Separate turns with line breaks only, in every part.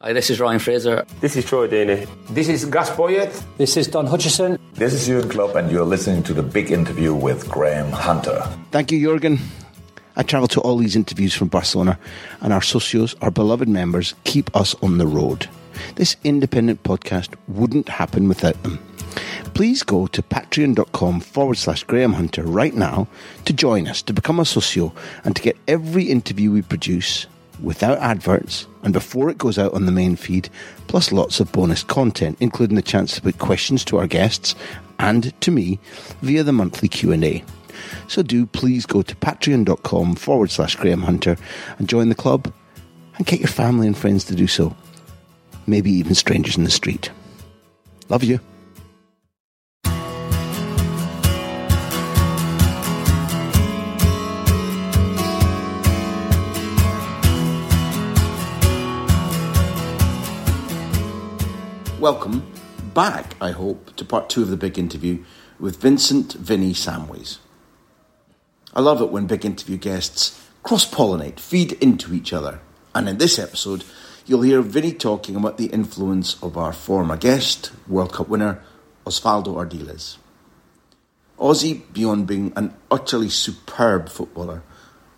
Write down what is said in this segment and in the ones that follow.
Hi, this is Ryan Fraser.
This is Troy Deeney.
This is Gus Poyet.
This is Don Hutchison.
This is Jurgen Klopp, and you're listening to the big interview with Graham Hunter.
Thank you, Jurgen. I travel to all these interviews from Barcelona, and our socios, our beloved members, keep us on the road. This independent podcast wouldn't happen without them. Please go to patreon.com forward slash Graham Hunter right now to join us, to become a socio, and to get every interview we produce without adverts and before it goes out on the main feed, plus lots of bonus content, including the chance to put questions to our guests and to me via the monthly Q&A. So do please go to patreon.com forward slash Graham Hunter and join the club and get your family and friends to do so. Maybe even strangers in the street. Love you. Welcome back, I hope, to part two of the big interview with Vincent Vinny Samways. I love it when big interview guests cross pollinate, feed into each other. And in this episode, you'll hear Vinny talking about the influence of our former guest, World Cup winner Osvaldo Ardiles. Ossie, beyond being an utterly superb footballer,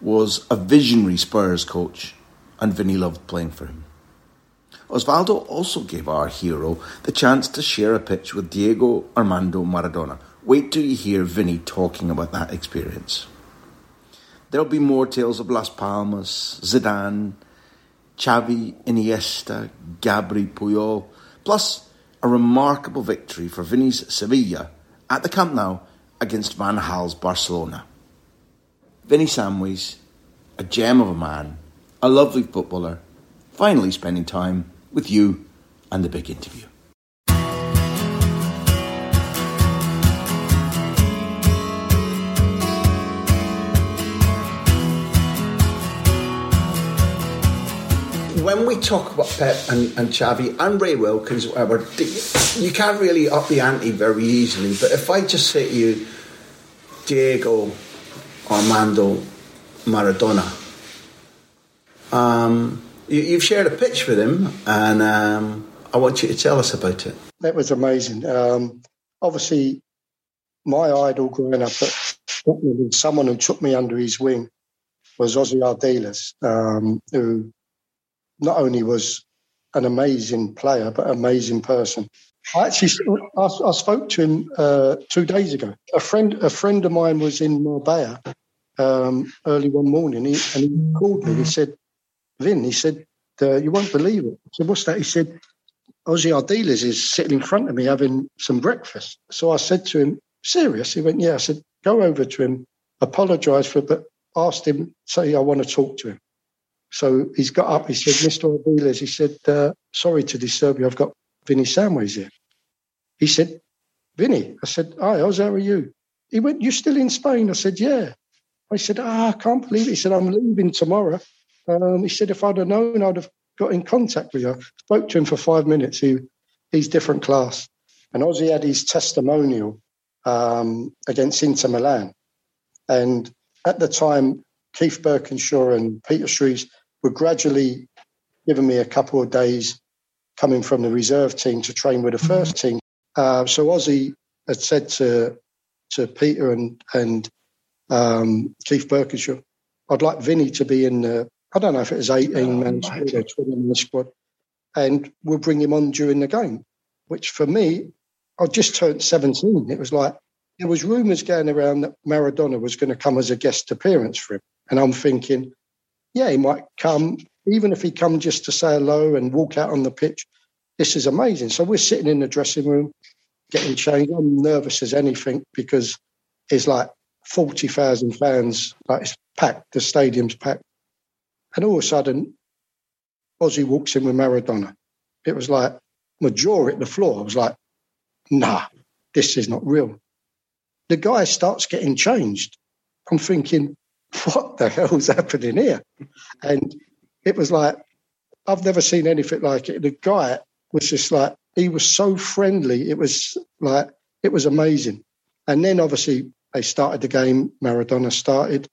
was a visionary Spurs coach, and Vinny loved playing for him. Osvaldo also gave our hero the chance to share a pitch with Diego Armando Maradona. Wait till you hear Vinny talking about that experience. There'll be more tales of Las Palmas, Zidane, Xavi, Iniesta, Gabri, Puyol, plus a remarkable victory for Vinny's Sevilla at the Camp Nou against Van Gaal's Barcelona. Vinny Samways, a gem of a man, a lovely footballer, finally spending time with you and the big interview. When we talk about Pep and, and Xavi and Ray Wilkins, whatever, you can't really up the ante very easily. But if I just say to you, Diego Armando Maradona, um, you, have shared a pitch with him, and um, I want you to tell us about it.
That was amazing. Um, obviously, my idol growing up someone who took me under his wing was Ossie Ardiles, um, who not only was an amazing player, but amazing person. I actually I, I spoke to him uh, two days ago. A friend a friend of mine was in Marbella um, early one morning, he, and he called me. He said, Vin, he said, uh, you won't believe it. I said, what's that? He said, Ossie Ardiles is sitting in front of me having some breakfast. So I said to him, serious? He went, yeah. I said, go over to him, apologise for but asked him, say, I want to talk to him. So he's got up. He said, Mr. Ardiles, he said, uh, sorry to disturb you. I've got Vinny Samways here. He said, Vinny. I said, hi, Oz, how are you? He went, you still in Spain? I said, yeah. I said, ah, I can't believe it. He said, I'm leaving tomorrow. Um, he said, if I'd have known, I'd have got in contact with you. Spoke to him for five minutes. He, he's different class. And Ossie had his testimonial um, against Inter Milan. And at the time, Keith Burkinshaw and Peter Shreeves were gradually giving me a couple of days coming from the reserve team to train with the first team. Uh, so Ossie had said to to Peter and and um, Keith Burkinshaw, I'd like Vinny to be in the. I don't know if it was 18 man squad or 20 man squad, and we'll bring him on during the game. Which for me, I just turned 17. It was like there was rumours going around that Maradona was going to come as a guest appearance for him, and I'm thinking, yeah, he might come, even if he come just to say hello and walk out on the pitch. This is amazing. So we're sitting in the dressing room, getting changed. I'm nervous as anything because it's like 40,000 fans, like it's packed, the stadium's packed. And all of a sudden, Ossie walks in with Maradona. It was like my jaw hit the floor. I was like, nah, this is not real. The guy starts getting changed. I'm thinking, what the hell's happening here? And it was like, I've never seen anything like it. The guy was just like, he was so friendly. It was like, it was amazing. And then obviously they started the game, Maradona started,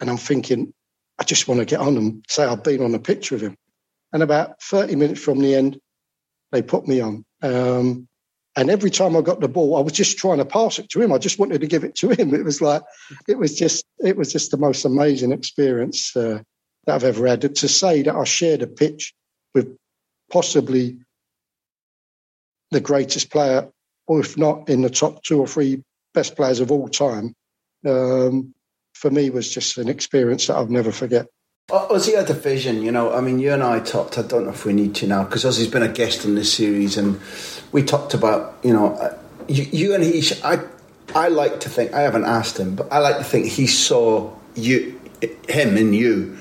and I'm thinking, I just want to get on and say I've been on a picture with him. And about 30 minutes from the end, they put me on. Um, and every time I got the ball, I was just trying to pass it to him. I just wanted to give it to him. It was like, it was just, it was just the most amazing experience uh, that I've ever had. To say that I shared a pitch with possibly the greatest player, or if not in the top two or three best players of all time, um, for me was just an experience that I'll never forget.
Ossie had a vision, you know. I mean, you and I talked. I don't know if we need to now because Ossie's been a guest on this series, and we talked about, you know, uh, you, you and he. I, I like to think I haven't asked him, but I like to think he saw you, him in you,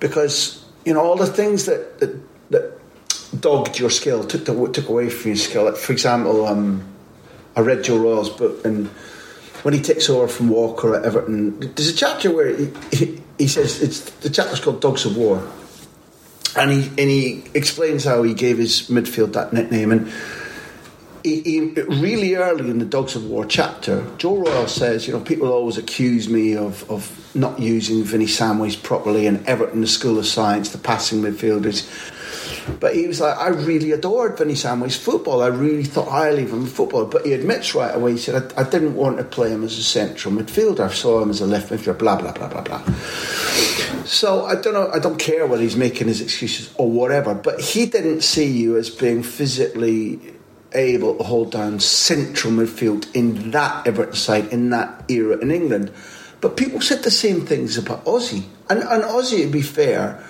because you know all the things that that, that dogged your skill, took the, took away from your skill. Like, for example, um, I read Joe Royle's book, and when he takes over from Walker at Everton, there's a chapter where he, he, he says it's the chapter's called Dogs of War, and he and he explains how he gave his midfield that nickname and. He, he, really early in the Dogs of War chapter, Joe Royle says, you know, people always accuse me of, of not using Vinny Samways properly and Everton, the School of Science, the passing midfielders. But he was like, I really adored Vinny Samway's football. I really thought highly of him football. But he admits right away, he said, I, I, didn't want to play him as a central midfielder. I saw him as a left midfielder, blah, blah, blah, blah, blah. So I don't know, I don't care whether he's making his excuses or whatever, but he didn't see you as being physically able to hold down central midfield in that Everton side, in that era in England. But people said the same things about Ossie. And, and Ossie, to be fair,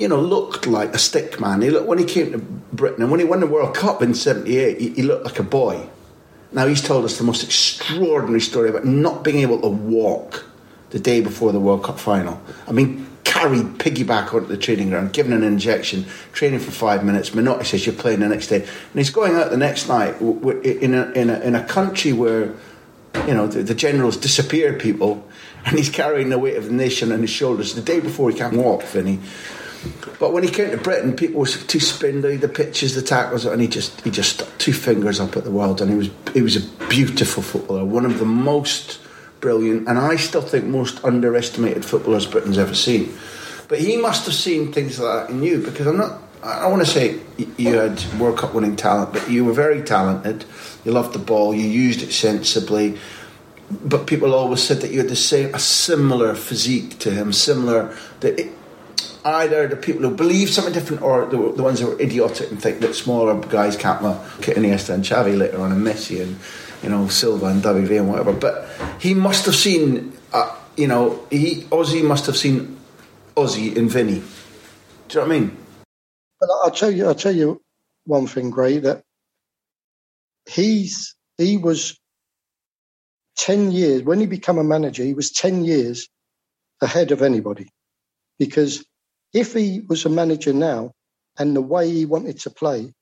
you know, looked like a stick man. He looked when he came to Britain and when he won the World Cup in '78, he, he, looked like a boy. Now he's told us the most extraordinary story about not being able to walk the day before the World Cup final. I mean, carried piggyback onto the training ground, given an injection, training for five minutes. Menotti says you're playing the next day, and he's going out the next night in a in a, in a country where you know the, the generals disappear people, and he's carrying the weight of the nation on his shoulders the day before he can't walk, Vinny. But when he came to Britain, people were too spindly, the pitches, the tackles, and he just he just stuck two fingers up at the world, and he was he was a beautiful footballer, one of the most brilliant, and I still think most underestimated footballers Britain's ever seen. But he must have seen things like that in you, because I'm not. I want to say you had World Cup winning talent, but you were very talented. You loved the ball. You used it sensibly. But people always said that you had the same, a similar physique to him, similar. That it, either the people who believe something different or the, the ones who are idiotic and think that smaller guys can't well get Iniesta and Xavi later on and Messi and you know Silva and David and whatever. But he must have seen uh, you know he Ossie must have seen Ossie in Vinny. Do you know what I mean?
Well I'll tell you I'll tell you one thing Gray, that he's he was 10 years when he became a manager he was 10 years ahead of anybody. Because if he was a manager now and the way he wanted to play,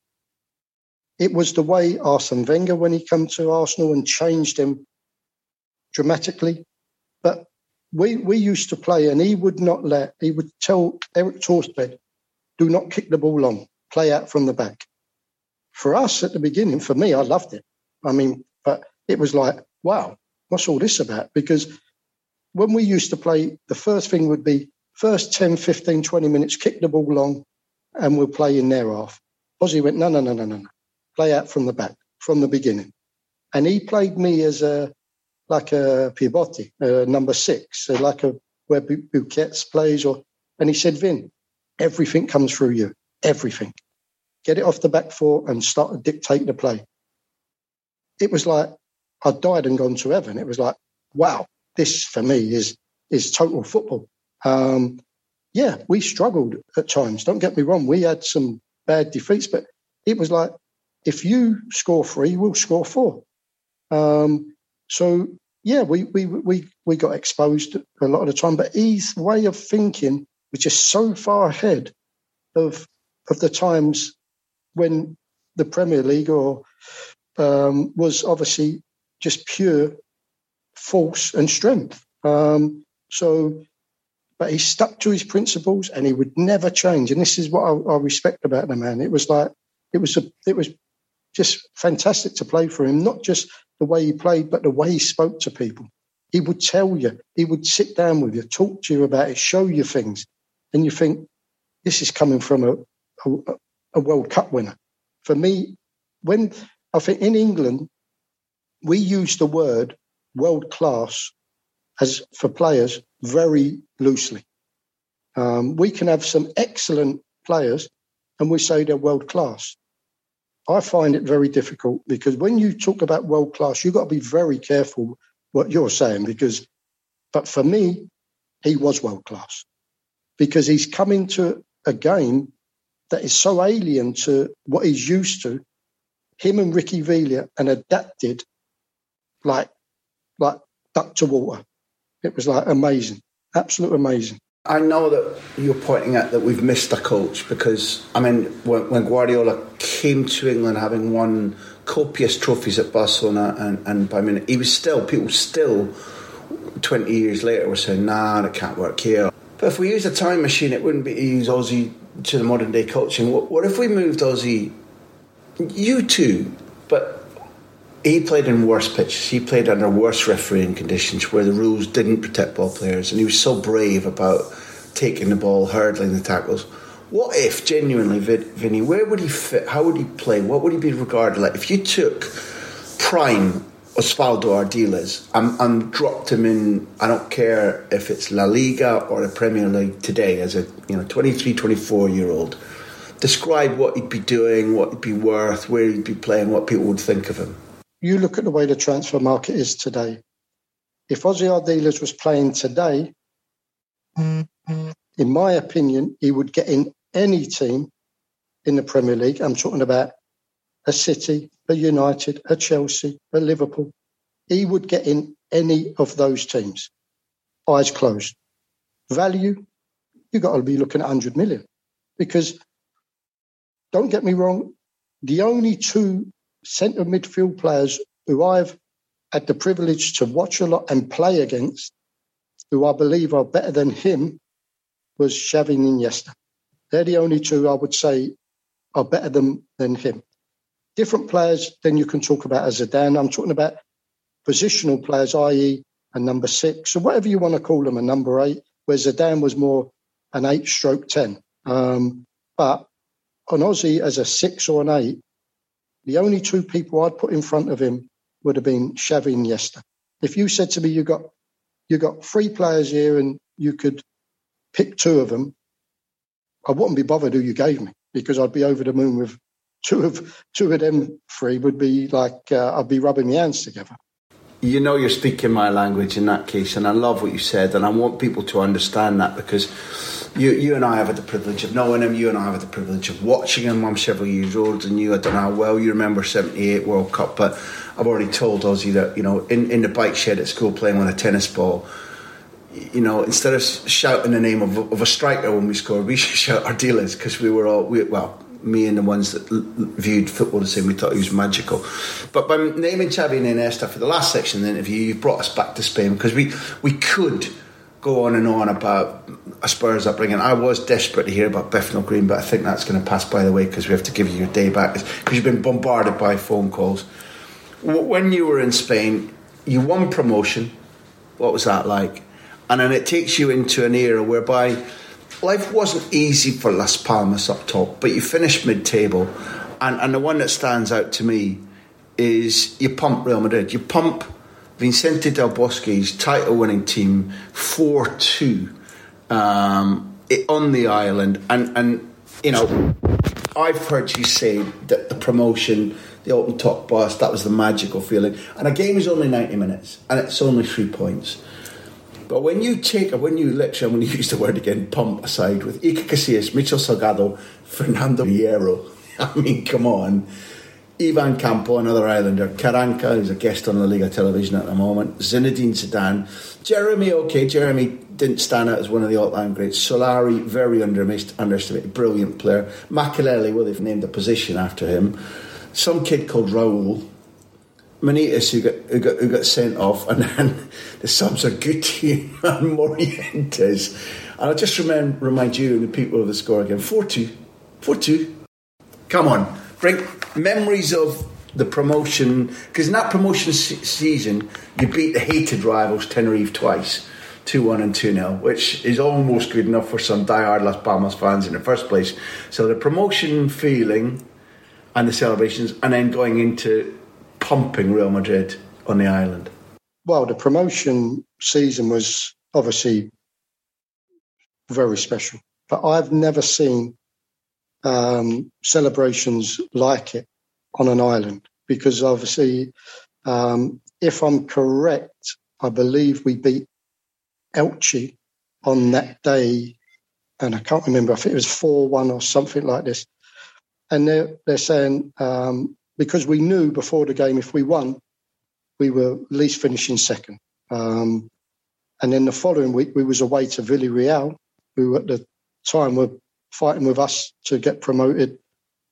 it was the way Arsene Wenger when he came to Arsenal and changed him dramatically. But we we used to play and he would not let he would tell Erik Thorstvedt, do not kick the ball long, play out from the back. For us at the beginning, for me, I loved it. I mean, but it was like, wow, what's all this about? Because when we used to play, the first thing would be first 10, 15, 20 minutes, kick the ball long, and we'll play in half. Ossie went, no, no, no, no, no, no. Play out from the back, from the beginning. And he played me as a like a pivote, uh, number six, uh, like a where Busquets plays, or and he said, Vin, everything comes through you, everything. Get it off the back foot and start to dictate the play. It was like I died and gone to heaven. It was like, wow, this for me is is total football. Um, yeah, we struggled at times. Don't get me wrong. We had some bad defeats, but it was like, if you score three, we'll score four. Um, so yeah, we, we we we got exposed a lot of the time. But his way of thinking was just so far ahead of of the times when the Premier League or um, was obviously just pure force and strength. Um, so, but he stuck to his principles and he would never change. And this is what I, I respect about the man. It was like it was a, it was just fantastic to play for him. Not just the way he played, but the way he spoke to people. He would tell you, he would sit down with you, talk to you about it, show you things, and you think this is coming from a, a, a World Cup winner. For me, when I think in England we use the word world class as for players very loosely. Um, we can have some excellent players and we say they're world class. I find it very difficult because when you talk about world class, you've got to be very careful what you're saying because, but for me, he was world class because he's coming to a game that is so alien to what he's used to. Him and Ricky Villa and adapted like like duck to water. It was like amazing, absolute amazing.
I know that you're pointing out that we've missed a coach because I mean when, when Guardiola came to England having won copious trophies at Barcelona and, and by minute he was still people still 20 years later were saying nah that can't work here. But if we use a time machine it wouldn't be to use Ossie to the modern day coaching. What, what if we moved Ossie you too but he played in worse pitches. He played under worse refereeing conditions where the rules didn't protect ball players, and he was so brave about taking the ball, hurdling the tackles. What if, genuinely, Vinny, where would he fit? How would he play? What would he be regarded like? If you took prime Osvaldo Ardiles and, and dropped him in, I don't care if it's La Liga or the Premier League today, as a you know 23, 24 year old, describe what he'd be doing, what he'd be worth, where he'd be playing, what people would think of him
you look at the way the transfer market is today. If Ossie Ardiles was playing today, in my opinion, he would get in any team in the Premier League. I'm talking about a City, a United, a Chelsea, a Liverpool. He would get in any of those teams, eyes closed. Value, you've got to be looking at 100 million. Because don't get me wrong, the only two centre midfield players who I've had the privilege to watch a lot and play against, who I believe are better than him, was Xavi and Iniesta. They're the only two I would say are better than, than him. Different players, then you can talk about Zidane. I'm talking about positional players, i.e., a number six, or whatever you want to call them, a number eight, where Zidane was more an eight stroke 10. Um, but on Ossie as a six or an eight, the only two people I'd put in front of him would have been Xavi and Iniesta. If you said to me, you got you got three players here and you could pick two of them, I wouldn't be bothered who you gave me because I'd be over the moon with two of two of them three would be like uh, I'd be rubbing my hands together.
You know, you're speaking my language in that case, and I love what you said, and I want people to understand that because you, you and I have had the privilege of knowing him. You and I have had the privilege of watching him. I'm several years older than you. I don't know how well you remember '78 World Cup, but I've already told Ossie that you know in, in the bike shed at school playing with a tennis ball. You know, instead of shouting the name of, of a striker when we scored, we should shout Ardiles because we were all we, well me and the ones that viewed football the same, we thought he was magical. But by naming Xavi and Iniesta for the last section of the interview, you've brought us back to Spain because we, we could go on and on about a Spurs upbringing. I was desperate to hear about Bethnal Green, but I think that's going to pass by the way because we have to give you your day back because you've been bombarded by phone calls. When you were in Spain, you won promotion. What was that like? And then it takes you into an era whereby life wasn't easy for Las Palmas up top, but you finished mid table. And, and the one that stands out to me is you pump Real Madrid. You pump Vicente Del Bosque's title winning team 4 2 um, on the island. And, and, you know, I've heard you say that the promotion, the open top bus, that was the magical feeling. And a game is only 90 minutes and it's only three points. But when you take, when you literally, I'm going to use the word again, pump aside with Iker Casillas, Michel Salgado, Fernando Hierro. I mean, come on. Ivan Campo, another Islander, Karanka, who's a guest on La Liga television at the moment, Zinedine Zidane, Geremi, okay, Geremi didn't stand out as one of the all-time greats, Solari, very underestimated, brilliant player, Makelele, well, they've named a position after him, some kid called Raul, Munitis, who got, who got, who got sent off, and then the subs are Guti and Morientes. And I'll just remind, remind you and the people of the score again. 4 2. 4 2. Come on. Bring memories of the promotion because in that promotion se- season you beat the hated rivals Tenerife twice. 2 1 and 2 0, which is almost good enough for some die-hard Las Palmas fans in the first place. So the promotion feeling and the celebrations, and then going into pumping Real Madrid on the island.
Well, the promotion season was obviously very special, but I've never seen um, celebrations like it on an island because obviously, um, if I'm correct, I believe we beat Elche on that day, and I can't remember. I think it was four one or something like this. And they're they're saying um, because we knew before the game if we won, we were at least finishing second. Um, and then the following week we was away to Villarreal, who at the time were fighting with us to get promoted.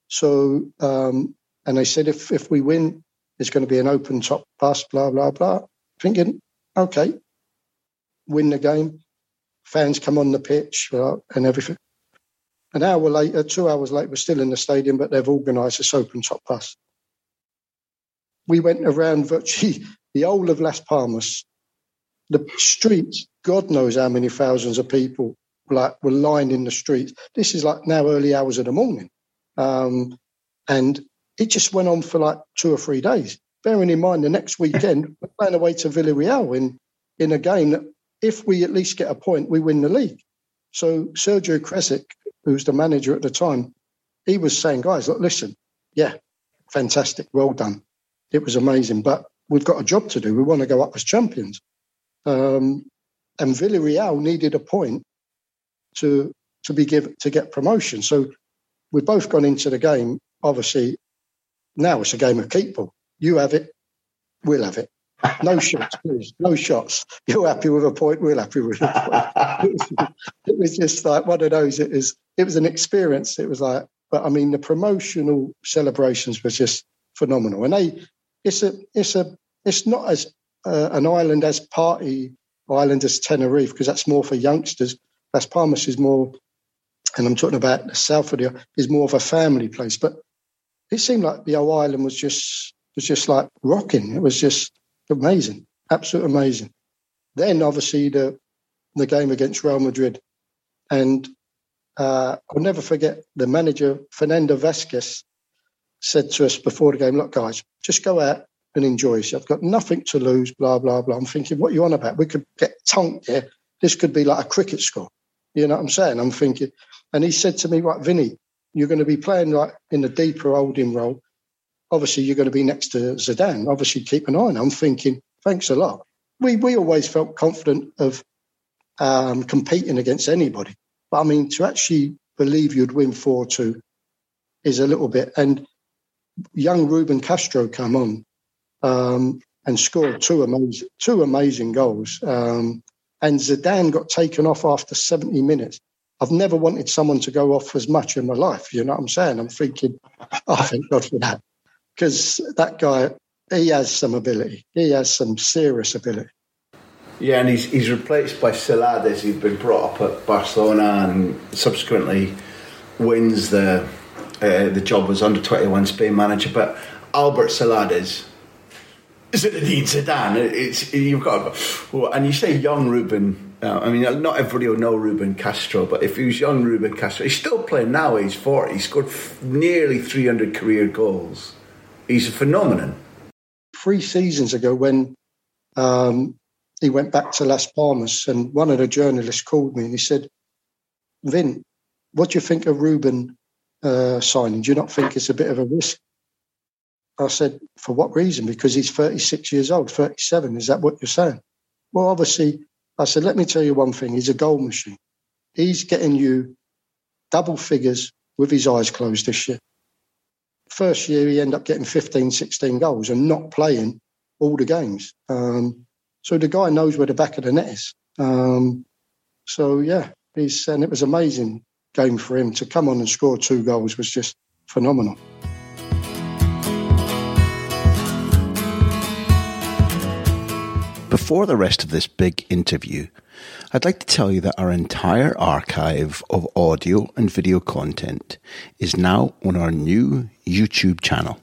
So, um, and they said if if we win, it's going to be an open top bus, blah blah blah. Thinking, okay, win the game, fans come on the pitch uh, and everything. An hour later, two hours later, we're still in the stadium, but they've organised this open top bus. We went around virtually the whole of Las Palmas, the streets. God knows how many thousands of people like were lined in the streets. This is like now early hours of the morning. Um, and it just went on for like two or three days. Bearing in mind the next weekend, we're playing away to Villarreal in, in a game that if we at least get a point, we win the league. So Sergio Kresic, who's the manager at the time, he was saying, guys, look, listen, yeah, fantastic, well done. It was amazing, but we've got a job to do. We want to go up as champions. Um, and Villarreal needed a point to to be given to get promotion. So we've both gone into the game. Obviously, now it's a game of keep ball. You have it, we'll have it. No shots, please. No shots. You're happy with a point, we're happy with a point. it was just like one of those. It was it was an experience. It was like, but I mean, the promotional celebrations was just phenomenal. And they, it's a, it's a, it's not as uh, an island as party island as Tenerife because that's more for youngsters. Las Palmas is more, and I'm talking about the south of the, is more of a family place. But it seemed like the whole island was just was just like rocking. It was just amazing, absolutely amazing. Then obviously the the game against Real Madrid, and uh, I'll never forget the manager Fernando Vázquez said to us before the game, "Look, guys, just go out and enjoy yourself. I've got nothing to lose." Blah blah blah. I'm thinking, what are you on about? We could get tonked here. This could be like a cricket score. You know what I'm saying? I'm thinking, and he said to me, "Right, Vinny, you're going to be playing like in the deeper holding role. Obviously, you're going to be next to Zidane. Obviously, keep an eye on." I'm thinking, thanks a lot. We we always felt confident of um, competing against anybody, but I mean to actually believe you'd win four two is a little bit. And young Ruben Castro come on um, and scored two amazing two amazing goals. Um, and Zidane got taken off after 70 minutes. I've never wanted someone to go off as much in my life. You know what I'm saying? I'm thinking, oh, thank God for that. Because that guy, he has some ability. He has some serious ability.
Yeah, and he's, he's replaced by Celades, who's been brought up at Barcelona and subsequently wins the uh, the job as under 21 Spain manager. But Albert Celades Zinedine Zidane. It's you've got, well, and you say young Ruben. Uh, I mean, not everybody will know Ruben Castro, but if he was young Ruben Castro, he's still playing now. He's forty. He scored f- nearly three hundred career goals. He's a phenomenon.
Three seasons ago, when um, he went back to Las Palmas, and one of the journalists called me and he said, "Vin, what do you think of Ruben uh, signing? Do you not think it's a bit of a risk?" I said, "For what reason? Because he's 36 years old, 37. Is that what you're saying?" Well, obviously, I said, "Let me tell you one thing. He's a goal machine. He's getting you double figures with his eyes closed this year." First year, he ended up getting 15, 16 goals and not playing all the games. Um, so the guy knows where the back of the net is. Um, so yeah, he's and it was amazing game for him to come on and score two goals was just phenomenal.
Before the rest of this big interview, I'd like to tell you that our entire archive of audio and video content is now on our new YouTube channel.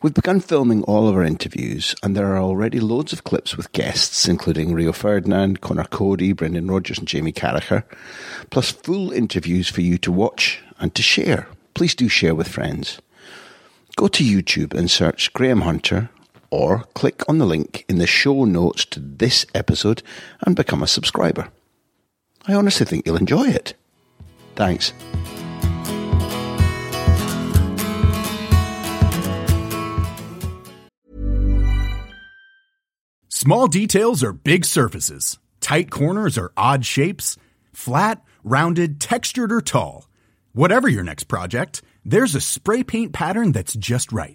We've begun filming all of our interviews, and there are already loads of clips with guests, including Rio Ferdinand, Conor Coady, Brendan Rodgers, and Jamie Carragher, plus full interviews for you to watch and to share. Please do share with friends. Go to YouTube and search Graham Hunter, or click on the link in the show notes to this episode and become a subscriber. I honestly think you'll enjoy it. Thanks.
Small details are big surfaces. Tight corners are odd shapes. Flat, rounded, textured, or tall. Whatever your next project, there's a spray paint pattern that's just right.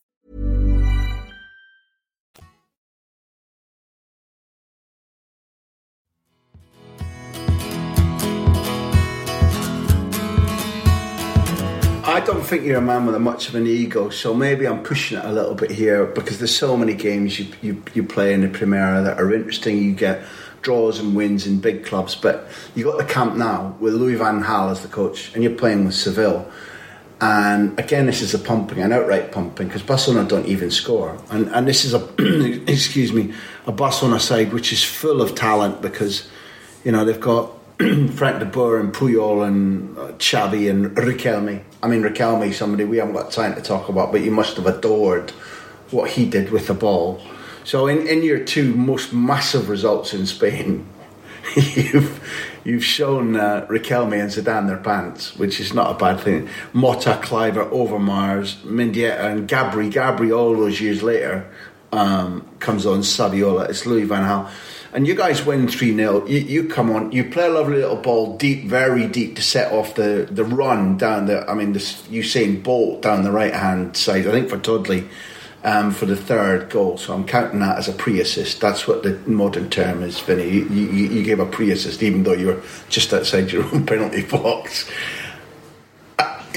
Don't think you're a man with a much of an ego, so maybe I'm pushing it a little bit here because there's so many games you, you, you play in the Primera that are interesting. You get draws and wins in big clubs, but you got the Camp Nou with Louis Van Gaal as the coach, and you're playing with Seville. And again, this is a pumping, an outright pumping, because Barcelona don't even score. And, and this is a, excuse me, a Barcelona side which is full of talent because, you know, they've got Frank de Boer and Puyol and uh, Xavi and Riquelme. I mean, Riquelme, somebody we haven't got time to talk about, but you must have adored what he did with the ball. So in, in your two most massive results in Spain, you've you've shown uh, Riquelme and Zidane their pants, which is not a bad thing. Motta, Kluivert, Overmars, Mendieta, and Gabri. Gabri, all those years later, um, comes on Saviola. It's Louis Van Gaal. And you guys win 3 0. You, you, come on, you play a lovely little ball deep, very deep to set off the, the run down the. I mean, this Usain Bolt down the right hand side, I think for Tudley um, for the third goal. So I'm counting that as a pre-assist. That's what the modern term is, Vinny. You, you, you gave a pre-assist even though you were just outside your own penalty box.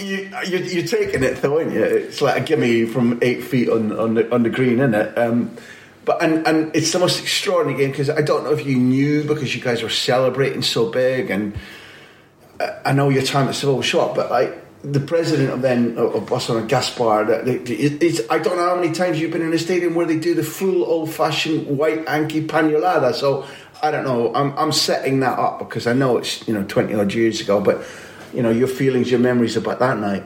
You, you, you're taking it though, aren't you? It's like a gimme from eight feet on, on, the, on the green, isn't it? Um, but and, and it's the most extraordinary game because I don't know if you knew because you guys were celebrating so big and uh, I know your time at was short, but like the president of then of Barcelona, Gaspar, it's, I don't know how many times you've been in a stadium where they do the full old fashioned white Anki pañolada. So I don't know. I'm, I'm setting that up because I know it's you know 20 odd years ago, but you know your feelings, your memories about that night.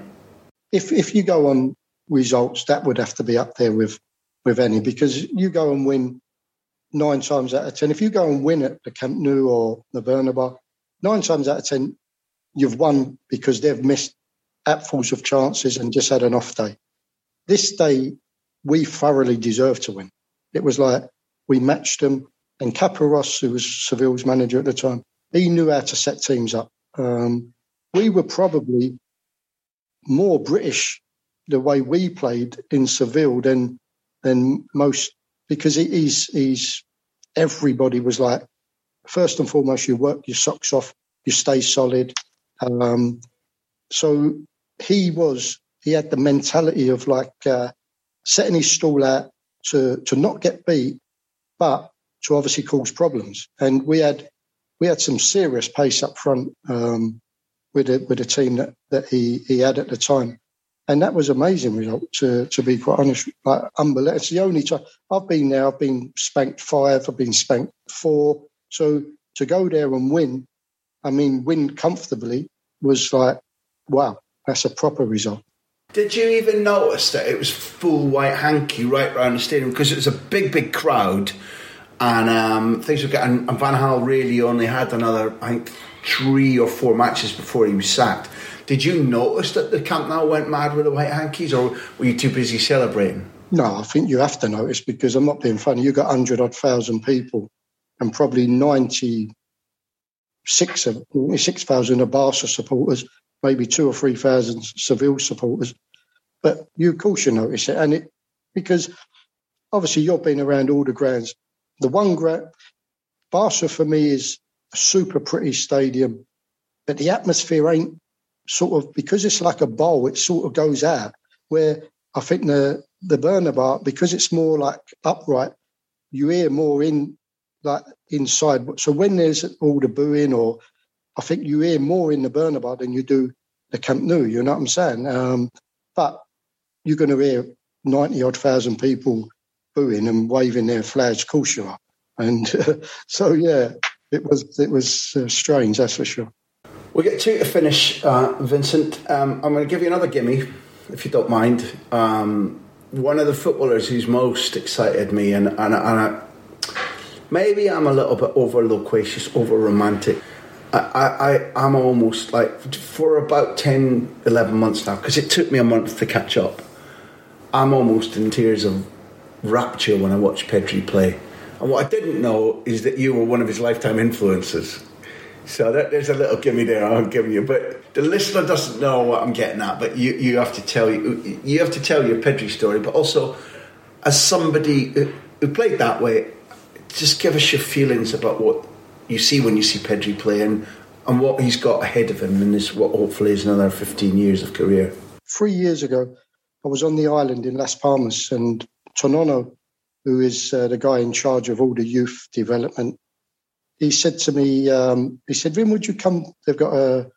If if you go on results, that would have to be up there with with any because you go and win nine times out of ten. If you go and win at the Camp Nou or the Bernabeu, nine times out of ten you've won because they've missed apples of chances and just had an off day. This day, we thoroughly deserved to win. It was like we matched them. And Caparrós, who was Seville's manager at the time, he knew how to set teams up. Um, we were probably more British the way we played in Seville than than most because he's he's everybody was like first and foremost you work your socks off you stay solid. Um, so he was he had the mentality of like uh, setting his stall out to to not get beat but to obviously cause problems. And we had we had some serious pace up front um, with a with a team that, that he, he had at the time and that was amazing result to to be quite honest. Like unbelievable. It's the only time I've been there. I've been spanked five. I've been spanked four. So to go there and win, I mean, win comfortably was like, wow, that's a proper result.
Did you even notice that it was full white hanky right around the stadium because it was a big, big crowd, and um, things were getting. And Van Gaal really only had another, I think, three or four matches before he was sacked. Did you notice that the Camp Nou went mad with the white hankies, or were you too busy celebrating?
No, I think you have to notice because I'm not being funny. You've got hundred odd thousand people, and probably ninety six of six thousand are Barca supporters, maybe two or three thousand Seville supporters. But you, of course, you notice it, and it because obviously you've been around all the grounds. The one ground, Barca for me is super pretty stadium, but the atmosphere ain't sort of because it's like a bowl, it sort of goes out. Where I think the the Bernabeu, because it's more like upright, you hear more in like inside. So when there's all the booing, or I think you hear more in the Bernabeu than you do the Camp Nou. You know what I'm saying? Um, but you're going to hear ninety odd thousand people booing and waving their flags. Of course you are. And uh, so yeah, it was it was uh, strange. That's for sure.
We'll get two to finish, uh, Vincent. Um, I'm going to give you another gimme, if you don't mind. Um, one of the footballers who's most excited me, and, and, and I, maybe I'm a little bit over loquacious, over romantic. I, I, I'm almost like, for about 10, 11 months now, because it took me a month to catch up, I'm almost in tears of rapture when I watch Pedri play. And what I didn't know is that you were one of his lifetime influences. So that, there's a little gimme there I'm giving you, but the listener doesn't know what I'm getting at. But you, you have to tell you you have to tell your Pedri story, but also as somebody who, played that way, just give us your feelings about what you see when you see Pedri playing and what he's got ahead of him in this what hopefully is another 15 years of career.
Three years ago, I was on the island in Las Palmas, and Tonono, who is uh, the guy in charge of all the youth development he said to me, um, he said, Vin, would you come? They've got a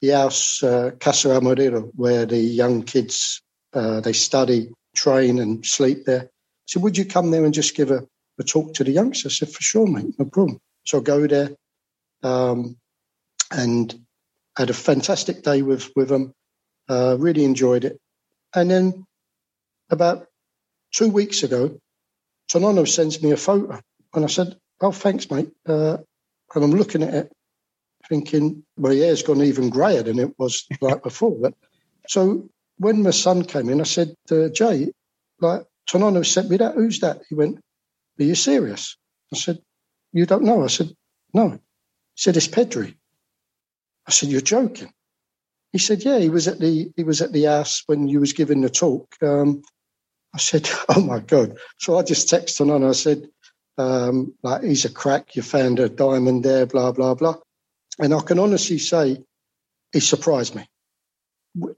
the house, uh, Casa Amarero, where the young kids, uh, they study, train and sleep there. He said, would you come there and just give a, a talk to the youngsters? I said, for sure, mate, no problem. So I go there um, and had a fantastic day with, with them, uh, really enjoyed it. And then about two weeks ago, Tonono sends me a photo. And I said, oh, thanks, mate. Uh, and I'm looking at it thinking, my hair's gone even greyer than it was like before. But, so when my son came in, I said, uh, Jay, like, Tonono sent me that. Who's that? He went, Are you serious? I said, You don't know? I said, No. He said, It's Pedri. I said, You're joking. He said, Yeah, he was at the he was at the house when you was giving the talk. Um, I said, Oh my God. So I just texted on. And I said, um, like he's a crack, you found a diamond there, blah, blah, blah. And I can honestly say he surprised me.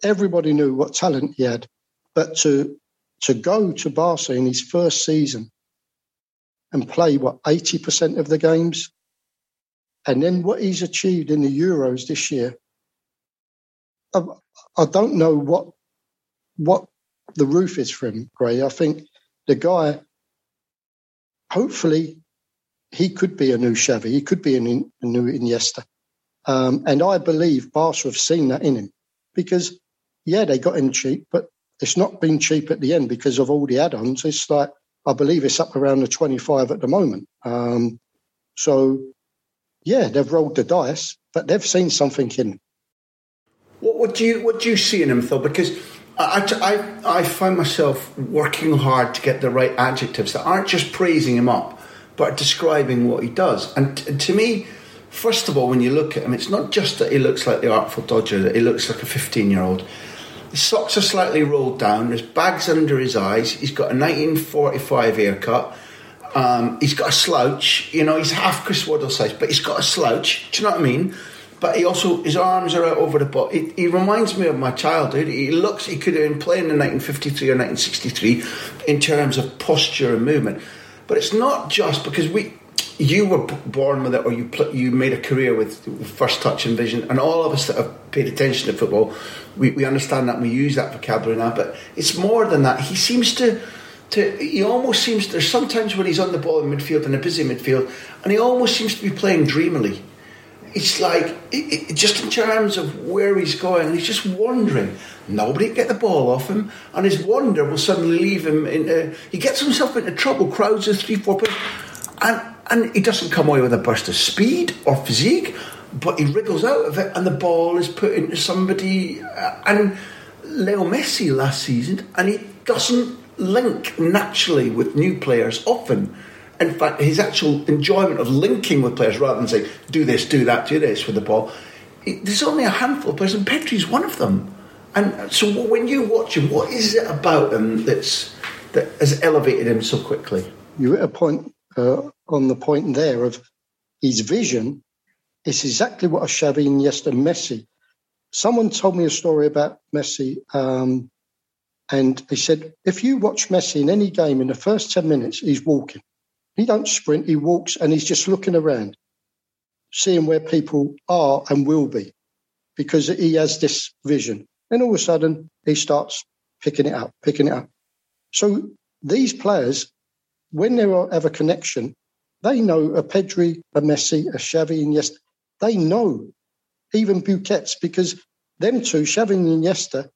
Everybody knew what talent he had, but to to go to Barca in his first season and play what 80% of the games, and then what he's achieved in the Euros this year, I, I don't know what what the roof is for him, Gray. I think the guy hopefully he could be a new Xavi. He could be a new, a new Iniesta. Um, and I believe Barca have seen that in him because, yeah, they got him cheap, but it's not been cheap at the end because of all the add-ons. It's like I believe it's up around the 25 at the moment. Um, so, yeah, they've rolled the dice, but they've seen something in him.
What, what do you what do you see in him, Phil? Because I, I, I find myself working hard to get the right adjectives that aren't just praising him up, but describing what he does. And t- to me, first of all, when you look at him, it's not just that he looks like the Artful Dodger, that he looks like a 15 year old. His socks are slightly rolled down. There's bags under his eyes. He's got a 1945 haircut. Um, he's got a slouch. You know, he's half Chris Waddle size, but he's got a slouch. Do you know what I mean? But he also his arms are out over the ball. He, he reminds me of my childhood. He looks he could have been playing in 1953 or 1963 in terms of posture and movement. But it's not just because we you were born with it, or you you made a career with first touch and vision, and all of us that have paid attention to football, we, we understand that and we use that vocabulary now. But it's more than that. He seems to. To, he almost seems there's sometimes when he's on the ball in midfield in a busy midfield and he almost seems to be playing dreamily it's like it, it, just in terms of where he's going he's just wandering nobody can get the ball off him and his wander will suddenly leave him in he gets himself into trouble crowds of three four and and he doesn't come away with a burst of speed or physique, but he wriggles out of it, and the ball is put into somebody. Uh, and Leo Messi last season, and he doesn't link naturally with new players often. In fact, his actual enjoyment of linking with players rather than saying, do this, do that, do this with the ball, there's only a handful of players, and Pedri's one of them. And so when you watch him, what is it about him that's, that has elevated him so quickly?
You're at a point uh, on the point there of his vision is exactly what a Xavi Iniesta Messi. Someone told me a story about Messi, um, and he said if you watch Messi in any game in the first ten minutes, he's walking. He don't sprint. He walks, and he's just looking around, seeing where people are and will be, because he has this vision. And all of a sudden, he starts picking it up, picking it up. So these players when they have a connection, they know a Pedri, a Messi, a Xavi, and yes, They know even Busquets because them two, Xavi and Iniesta,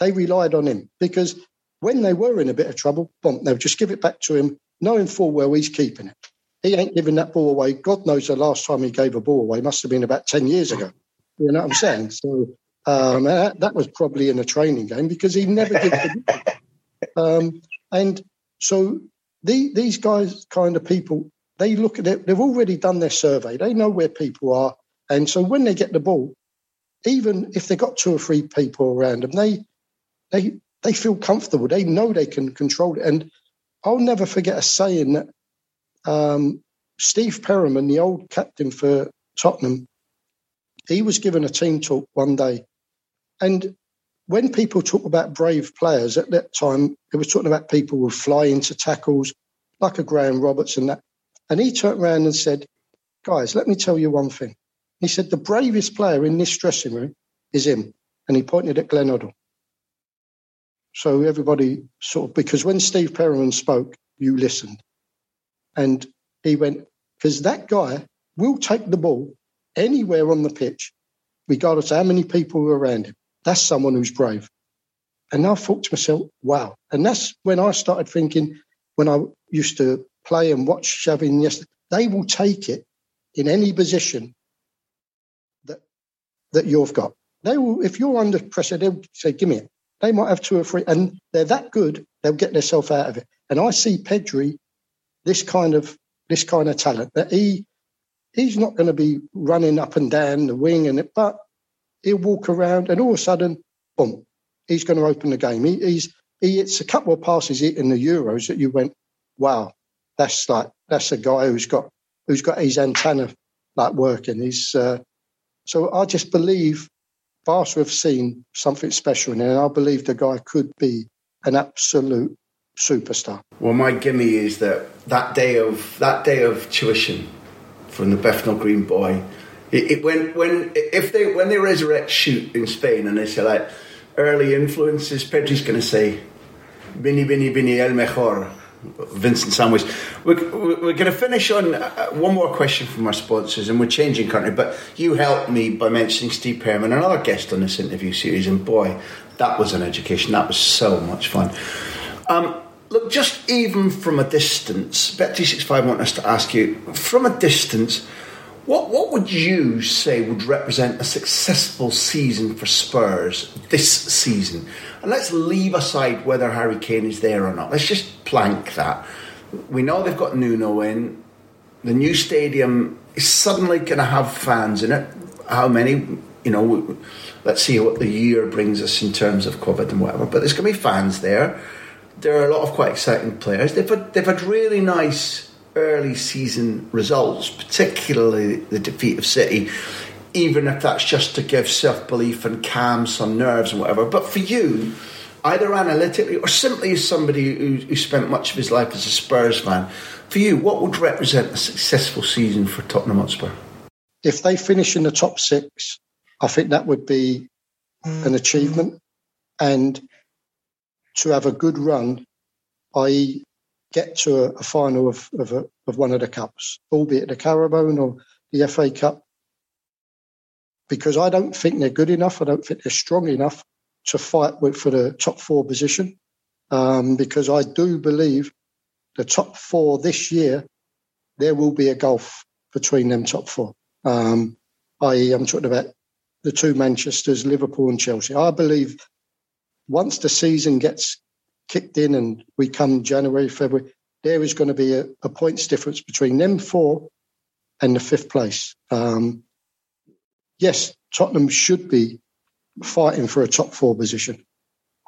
they relied on him because when they were in a bit of trouble, boom, they would just give it back to him, knowing full well he's keeping it. He ain't giving that ball away. God knows the last time he gave a ball away must have been about 10 years ago. You know what I'm saying? So um, that, that, was probably in a training game because he never did. um, and so the, these guys, kind of people, they look at it, they've already done their survey, they know where people are. And so when they get the ball, even if they've got two or three people around them, they, they, they feel comfortable. They know they can control it. And I'll never forget a saying that um, Steve Perryman, the old captain for Tottenham, he was given a team talk one day. And when people talk about brave players at that time, they were talking about people who fly into tackles, like a Graham Roberts and that. And he turned around and said, Guys, let me tell you one thing. He said, The bravest player in this dressing room is him. And he pointed at Glenn Hoddle. So everybody sort of, because when Steve Perryman spoke, you listened. And he went, because that guy will take the ball anywhere on the pitch, regardless of how many people are around him. That's someone who's brave. And I thought to myself, wow. And that's when I started thinking, when I used to play and watch Xavi Iniesta, they will take it in any position that that you've got. They will, if you're under pressure, they'll say, give me it. They might have two or three, and they're that good, they'll get themselves out of it. And I see Pedri, this kind of this kind of talent, that he he's not going to be running up and down the wing and it, but he'll walk around and all of a sudden, boom, he's going to open the game. He, he's he hits a couple of passes in the Euros that you went, wow, that's like that's a guy who's got who's got his antenna like working. He's uh, so I just believe Barca have seen something special in him, and I believe the guy could be an absolute superstar.
Well, my gimme is that that day of that day of tuition from the Bethnal Green boy it, it, when when if they when they resurrect shoot in Spain and they say like early influences, Pedri's going to say, "Bini bini bini el mejor." Vincent Samways. We're, we're going to finish on uh, one more question from our sponsors, and we're changing country. But you helped me by mentioning Steve Perryman, another guest on this interview series, and boy, that was an education. That was so much fun. Um, look, just even from a distance, Bet365 want us to ask you from a distance what, what would you say would represent a successful season for Spurs this season? And let's leave aside whether Harry Kane is there or not. Let's just plank that. We know they've got Nuno in. The new stadium is suddenly going to have fans in it. How many? you know, let's see what the year brings us in terms of COVID and whatever. But there's going to be fans there. There are a lot of quite exciting players. They've had, they've had really nice early season results, particularly the defeat of City, even if that's just to give self belief and calm some nerves and whatever. But for you, either analytically or simply as somebody who, who spent much of his life as a Spurs fan, for you, what would represent a successful season for Tottenham Hotspur?
If they finish in the top six, I think that would be an hmm. achievement. And to have a good run, i.e., get to a, a final of, of, a, of, one of the cups, albeit the Carabao or the FA Cup, because I don't think they're good enough. I don't think they're strong enough to fight with, for the top four position. Um, because I do believe the top four this year, there will be a gulf between them top four. Um, i.e., I'm talking about the two Manchesters, Liverpool and Chelsea. I believe once the season gets kicked in and we come January, February, there is going to be a, a points difference between them four and the fifth place. Um, yes, Tottenham should be fighting for a top four position.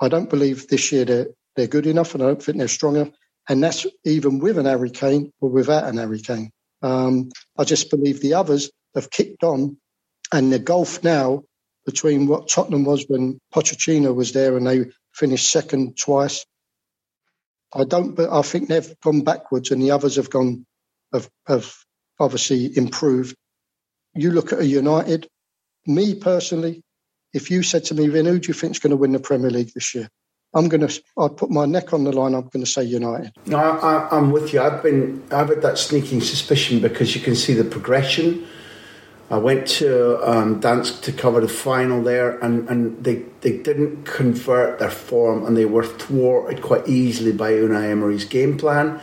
I don't believe this year they're, they're good enough and I don't think they're strong enough. And that's even with an Harry Kane or without an Harry Kane. Um, I just believe the others have kicked on and the gulf now between what Tottenham was when Pochettino was there and they finished second twice. I don't, but I think they've gone backwards and the others have gone, have, have obviously improved. You look at a United, me personally, if you said to me, Vin, who do you think is going to win the Premier League this year? I'm going to. I'd put my neck on the line. I'm going to say United.
No, I, am with you. I've been. I've had that sneaking suspicion because you can see the progression. I went to um, Gdańsk to cover the final there, and, and they, they didn't convert their form, and they were thwarted quite easily by Unai Emery's game plan.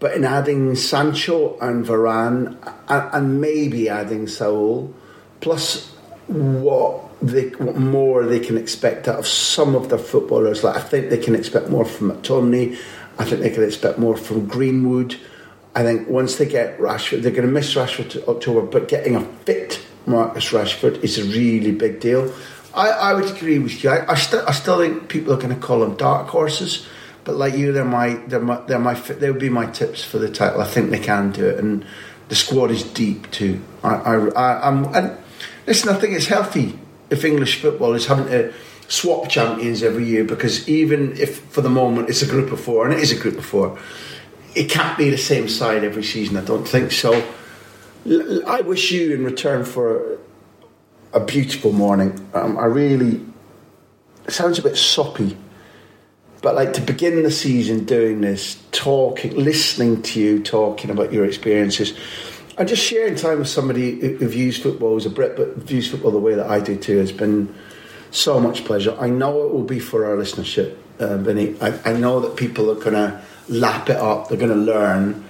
But in adding Sancho and Varane, and, and maybe adding Saul, plus what they what more they can expect out of some of their footballers. Like I think they can expect more from McTominay. I think they can expect more from Greenwood. I think once they get Rashford, they're going to miss Rashford to October, but getting a fit Marcus Rashford is a really big deal. I, I would agree with you. I, I, st- I still think people are going to call them dark horses, but like you, they're my they're my they're my they would be my tips for the title. I think they can do it, and the squad is deep too. I, I, I am and listen. I think it's healthy if English football is having to swap champions every year because even if for the moment it's a group of four and it is a group of four, it can't be the same side every season. I don't think so. I wish you in return for a beautiful morning. Um, I really sounds a bit soppy, but like to begin the season doing this, talking, listening to you talking about your experiences and just sharing time with somebody who, views football as a Brit, but views football the way that I do too, has been so much pleasure. I know it will be for our listenership, uh, Vinny. I, I know that people are going to lap it up, they're going to learn.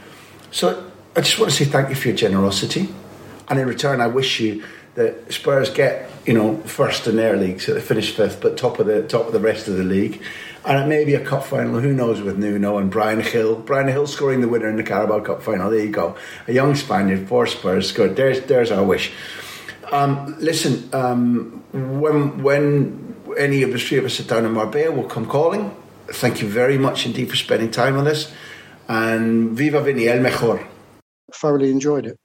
So I just want to say thank you for your generosity. And in return, I wish you that Spurs get, you know, first in their league, so they finish fifth, but top of the top of the rest of the league and it may be a cup final. Who knows with Nuno and Bryan Gil. Bryan Gil scoring the winner in the Carabao Cup final. There you go. A young Spaniard for Spurs scored. There's there's our wish. Um, listen, um, when when any of the three of us sit down in Marbella, we'll come calling. Thank you very much indeed for spending time on this. And viva Vini, el mejor.
Thoroughly enjoyed it.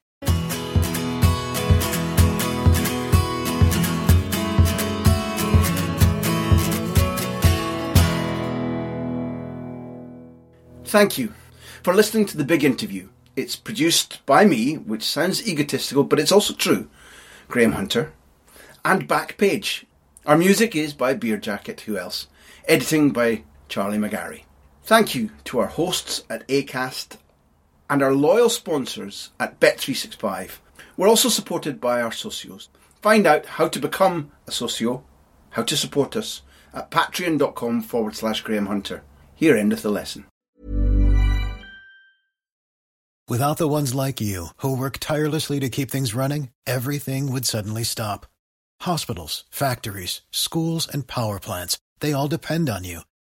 Thank you for listening to the big interview. It's produced by me, which sounds egotistical, but it's also true, Graham Hunter, and Backpage. Our music is by Beer Jacket, who else? Editing by Charlie McGarry. Thank you to our hosts at ACAST and our loyal sponsors at Bet365. We're also supported by our socios. Find out how to become a socio, how to support us at patreon.com forward slash Graham Hunter. Here endeth the lesson.
Without the ones like you, who work tirelessly to keep things running, everything would suddenly stop. Hospitals, factories, schools, and power plants, they all depend on you.